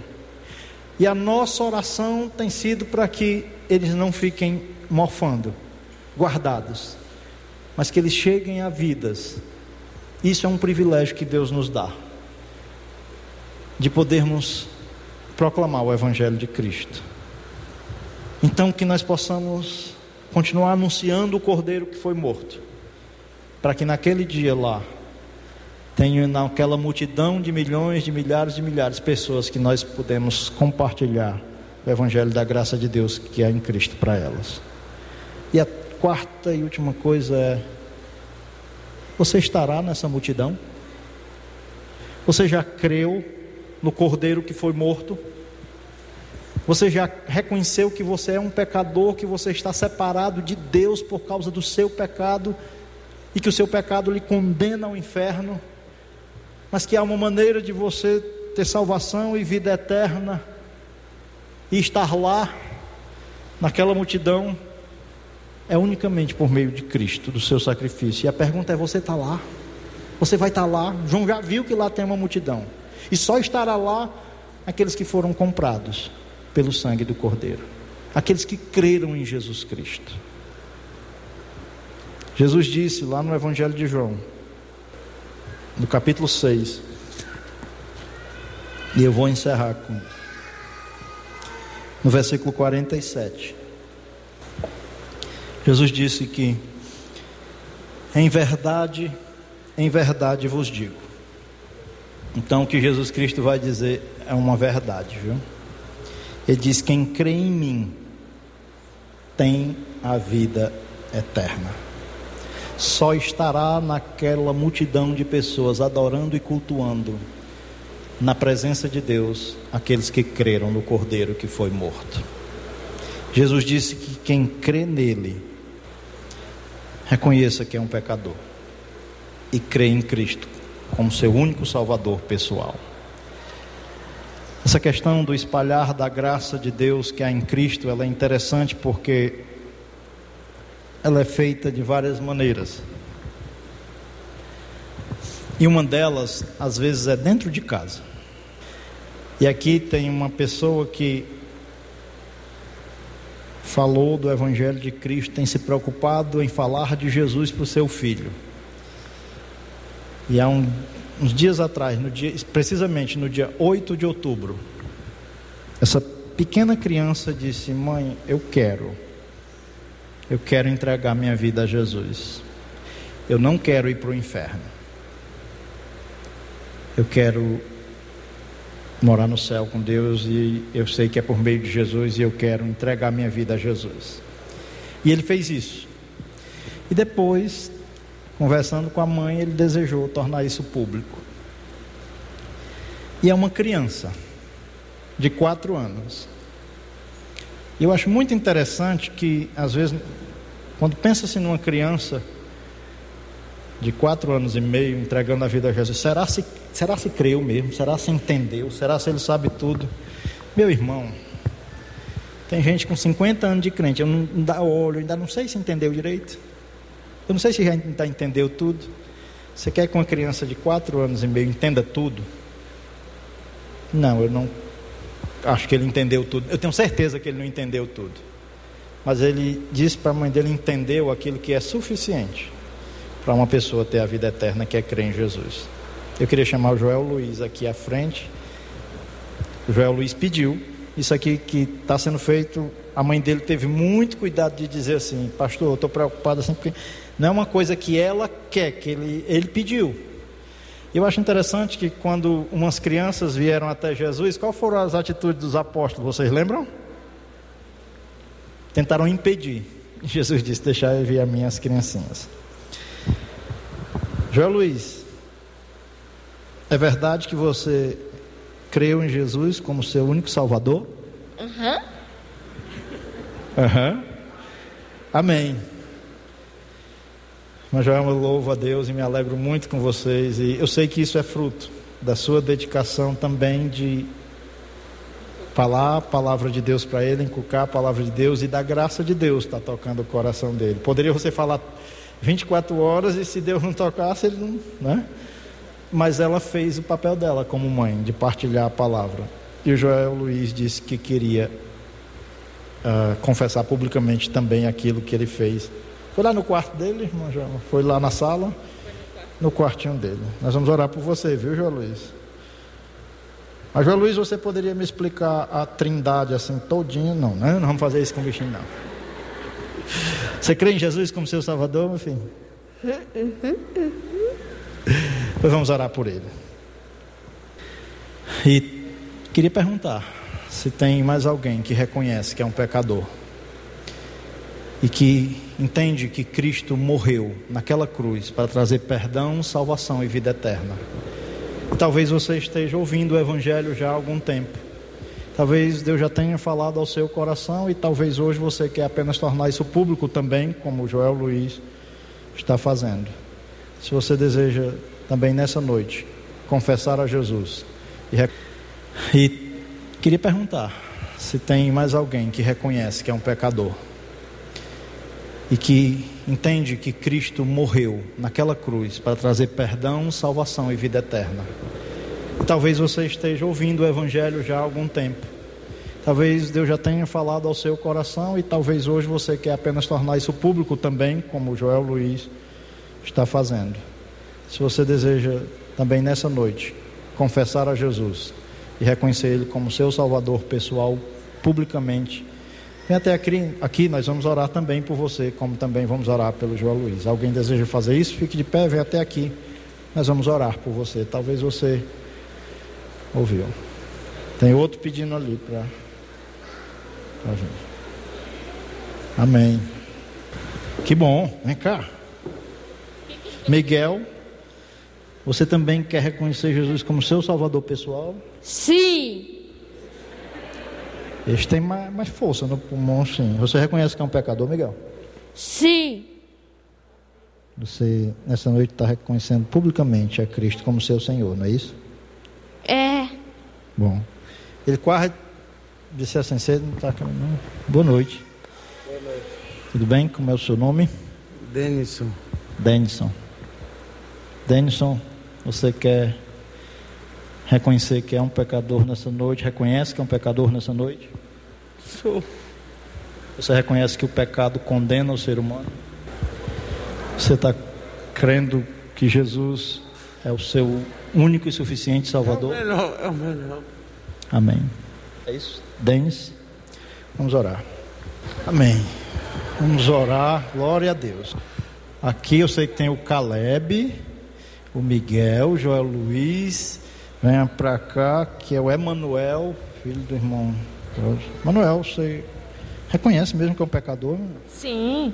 [SPEAKER 1] E a nossa oração tem sido para que eles não fiquem morfando, guardados, mas que eles cheguem a vidas isso é um privilégio que Deus nos dá, de podermos proclamar o Evangelho de Cristo. Então, que nós possamos continuar anunciando o Cordeiro que foi morto, para que naquele dia lá, tenha naquela multidão de milhões, de milhares de milhares de pessoas que nós podemos compartilhar o Evangelho da graça de Deus que é em Cristo para elas. E a quarta e última coisa é você estará nessa multidão? Você já creu no cordeiro que foi morto? Você já reconheceu que você é um pecador, que você está separado de Deus por causa do seu pecado e que o seu pecado lhe condena ao inferno? Mas que há uma maneira de você ter salvação e vida eterna e estar lá, naquela multidão, é unicamente por meio de Cristo, do seu sacrifício. E a pergunta é: você está lá? Você vai estar tá lá? João já viu que lá tem uma multidão. E só estará lá aqueles que foram comprados pelo sangue do Cordeiro, aqueles que creram em Jesus Cristo. Jesus disse lá no Evangelho de João, no capítulo 6, e eu vou encerrar com no versículo 47. Jesus disse que, em verdade, em verdade vos digo. Então, o que Jesus Cristo vai dizer é uma verdade, viu? Ele diz: Quem crê em mim tem a vida eterna. Só estará naquela multidão de pessoas adorando e cultuando na presença de Deus aqueles que creram no Cordeiro que foi morto. Jesus disse que quem crê nele reconheça que é um pecador e crê em Cristo como seu único Salvador pessoal. Essa questão do espalhar da graça de Deus que há em Cristo, ela é interessante porque ela é feita de várias maneiras. E uma delas, às vezes, é dentro de casa. E aqui tem uma pessoa que falou do Evangelho de Cristo, tem se preocupado em falar de Jesus para o seu filho. E há um, uns dias atrás, no dia, precisamente no dia 8 de outubro, essa pequena criança disse: Mãe, eu quero, eu quero entregar minha vida a Jesus. Eu não quero ir para o inferno. Eu quero morar no céu com Deus e eu sei que é por meio de Jesus e eu quero entregar minha vida a Jesus. E ele fez isso. E depois, conversando com a mãe, ele desejou tornar isso público. E é uma criança de quatro anos. E eu acho muito interessante que, às vezes, quando pensa-se numa criança de quatro anos e meio entregando a vida a Jesus, será se Será se creu mesmo? Será se entendeu? Será se ele sabe tudo? Meu irmão, tem gente com 50 anos de crente, eu não, dá olho, ainda não sei se entendeu direito. Eu não sei se já entendeu tudo. Você quer que uma criança de 4 anos e meio entenda tudo? Não, eu não acho que ele entendeu tudo. Eu tenho certeza que ele não entendeu tudo. Mas ele disse para a mãe dele entendeu aquilo que é suficiente para uma pessoa ter a vida eterna que é crer em Jesus. Eu queria chamar o Joel Luiz aqui à frente. O Joel Luiz pediu. Isso aqui que está sendo feito, a mãe dele teve muito cuidado de dizer assim, pastor, eu estou preocupado assim, porque não é uma coisa que ela quer, que ele, ele pediu. Eu acho interessante que quando umas crianças vieram até Jesus, qual foram as atitudes dos apóstolos? Vocês lembram? Tentaram impedir. Jesus disse: Deixar eu vir as minhas criancinhas. Joel Luiz, é verdade que você creu em Jesus como seu único Salvador? Aham. Uhum. Aham. Uhum. Amém. Mas eu louvo a Deus e me alegro muito com vocês. E eu sei que isso é fruto da sua dedicação também de falar a palavra de Deus para ele, inculcar a palavra de Deus e da graça de Deus está tocando o coração dele. Poderia você falar 24 horas e se Deus não tocasse, ele não. Né? mas ela fez o papel dela como mãe, de partilhar a palavra. E o Joel Luiz disse que queria uh, confessar publicamente também aquilo que ele fez. Foi lá no quarto dele, irmã Joel? Foi lá na sala? No quartinho dele. Nós vamos orar por você, viu, Joel Luiz? Mas, Joel Luiz, você poderia me explicar a trindade assim, todinho? Não, né? Não vamos fazer isso com o bichinho, não. Você crê em Jesus como seu Salvador, meu filho? Pois vamos orar por ele. E queria perguntar se tem mais alguém que reconhece que é um pecador e que entende que Cristo morreu naquela cruz para trazer perdão, salvação e vida eterna. talvez você esteja ouvindo o Evangelho já há algum tempo. Talvez Deus já tenha falado ao seu coração e talvez hoje você quer apenas tornar isso público também, como Joel Luiz está fazendo. Se você deseja também nessa noite confessar a Jesus e E queria perguntar se tem mais alguém que reconhece que é um pecador e que entende que Cristo morreu naquela cruz para trazer perdão, salvação e vida eterna. E talvez você esteja ouvindo o Evangelho já há algum tempo. Talvez Deus já tenha falado ao seu coração e talvez hoje você quer apenas tornar isso público também, como Joel Luiz está fazendo. Se você deseja também nessa noite confessar a Jesus e reconhecer Ele como seu Salvador pessoal publicamente, Vem até aqui, aqui, nós vamos orar também por você, como também vamos orar pelo João Luiz. Alguém deseja fazer isso? Fique de pé, vem até aqui. Nós vamos orar por você. Talvez você ouviu. Tem outro pedindo ali para a gente. Amém. Que bom. Vem cá. Miguel, você também quer reconhecer Jesus como seu Salvador pessoal?
[SPEAKER 2] Sim.
[SPEAKER 1] Eles têm mais, mais força no pulmão, sim. Você reconhece que é um pecador, Miguel?
[SPEAKER 2] Sim.
[SPEAKER 1] Você, nessa noite, está reconhecendo publicamente a Cristo como seu Senhor, não é isso?
[SPEAKER 2] É.
[SPEAKER 1] Bom. Ele quase disse assim: você não está caminhando? Boa noite.
[SPEAKER 3] Boa noite.
[SPEAKER 1] Tudo bem? Como é o seu nome?
[SPEAKER 3] Denison.
[SPEAKER 1] Denison. Denison, você quer reconhecer que é um pecador nessa noite? Reconhece que é um pecador nessa noite?
[SPEAKER 3] Sou.
[SPEAKER 1] Você reconhece que o pecado condena o ser humano? Você está crendo que Jesus é o seu único e suficiente Salvador?
[SPEAKER 3] É o melhor, é o melhor.
[SPEAKER 1] Amém. É isso? Denis, vamos orar. Amém. Vamos orar, glória a Deus. Aqui eu sei que tem o Caleb, o Miguel, o Joel Luiz, venha para cá, que é o Emanuel, filho do irmão. Manuel, você reconhece mesmo que é um pecador?
[SPEAKER 2] Sim.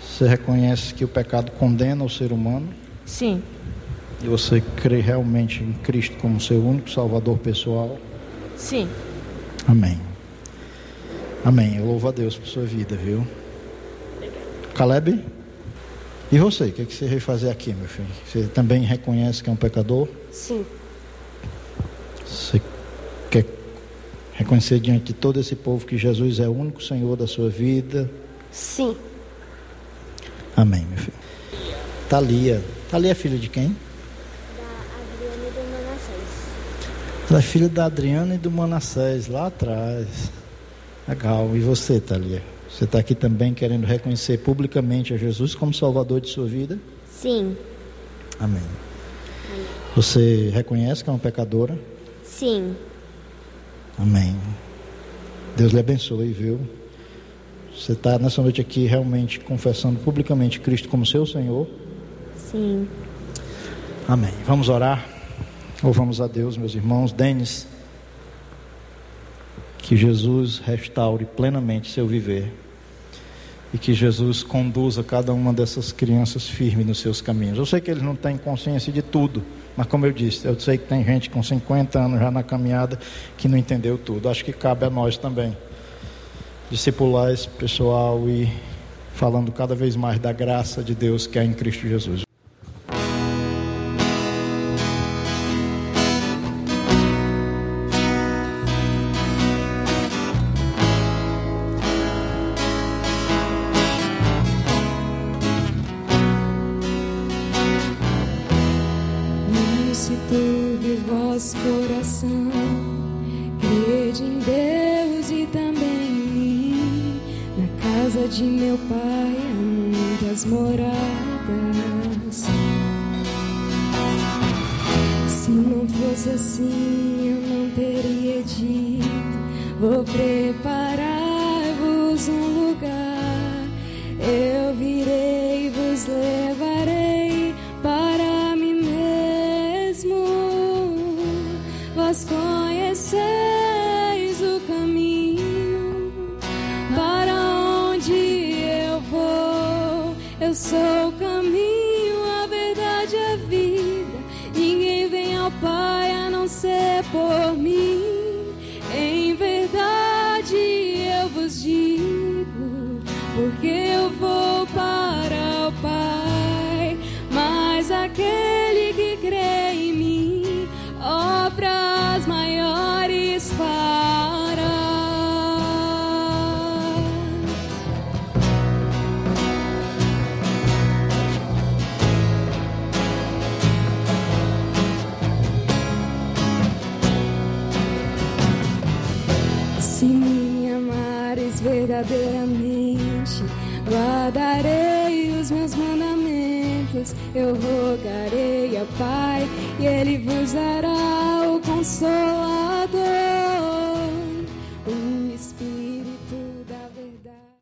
[SPEAKER 1] Você reconhece que o pecado condena o ser humano?
[SPEAKER 2] Sim.
[SPEAKER 1] E você crê realmente em Cristo como seu único Salvador pessoal?
[SPEAKER 2] Sim.
[SPEAKER 1] Amém. Amém. Eu louvo a Deus por sua vida, viu? Caleb? E você, o que, é que você veio fazer aqui, meu filho? Você também reconhece que é um pecador?
[SPEAKER 2] Sim.
[SPEAKER 1] Você quer reconhecer diante de todo esse povo que Jesus é o único Senhor da sua vida?
[SPEAKER 2] Sim.
[SPEAKER 1] Amém, meu filho. Thalia. Thalia é filha de quem?
[SPEAKER 4] Da Adriana e do Manassés.
[SPEAKER 1] Ela é filha da Adriana e do Manassés, lá atrás. Legal. E você, Thalia? Você está aqui também querendo reconhecer publicamente a Jesus como Salvador de sua vida?
[SPEAKER 4] Sim.
[SPEAKER 1] Amém. Você reconhece que é uma pecadora?
[SPEAKER 4] Sim.
[SPEAKER 1] Amém. Deus lhe abençoe, viu? Você está nessa noite aqui realmente confessando publicamente Cristo como seu Senhor?
[SPEAKER 4] Sim.
[SPEAKER 1] Amém. Vamos orar. Louvamos a Deus, meus irmãos. Denis, que Jesus restaure plenamente seu viver e que Jesus conduza cada uma dessas crianças firme nos seus caminhos. Eu sei que eles não têm consciência de tudo, mas como eu disse, eu sei que tem gente com 50 anos já na caminhada que não entendeu tudo. Acho que cabe a nós também discipular esse pessoal e falando cada vez mais da graça de Deus que é em Cristo Jesus.
[SPEAKER 5] Assim, eu não teria dito: Vou preparar-vos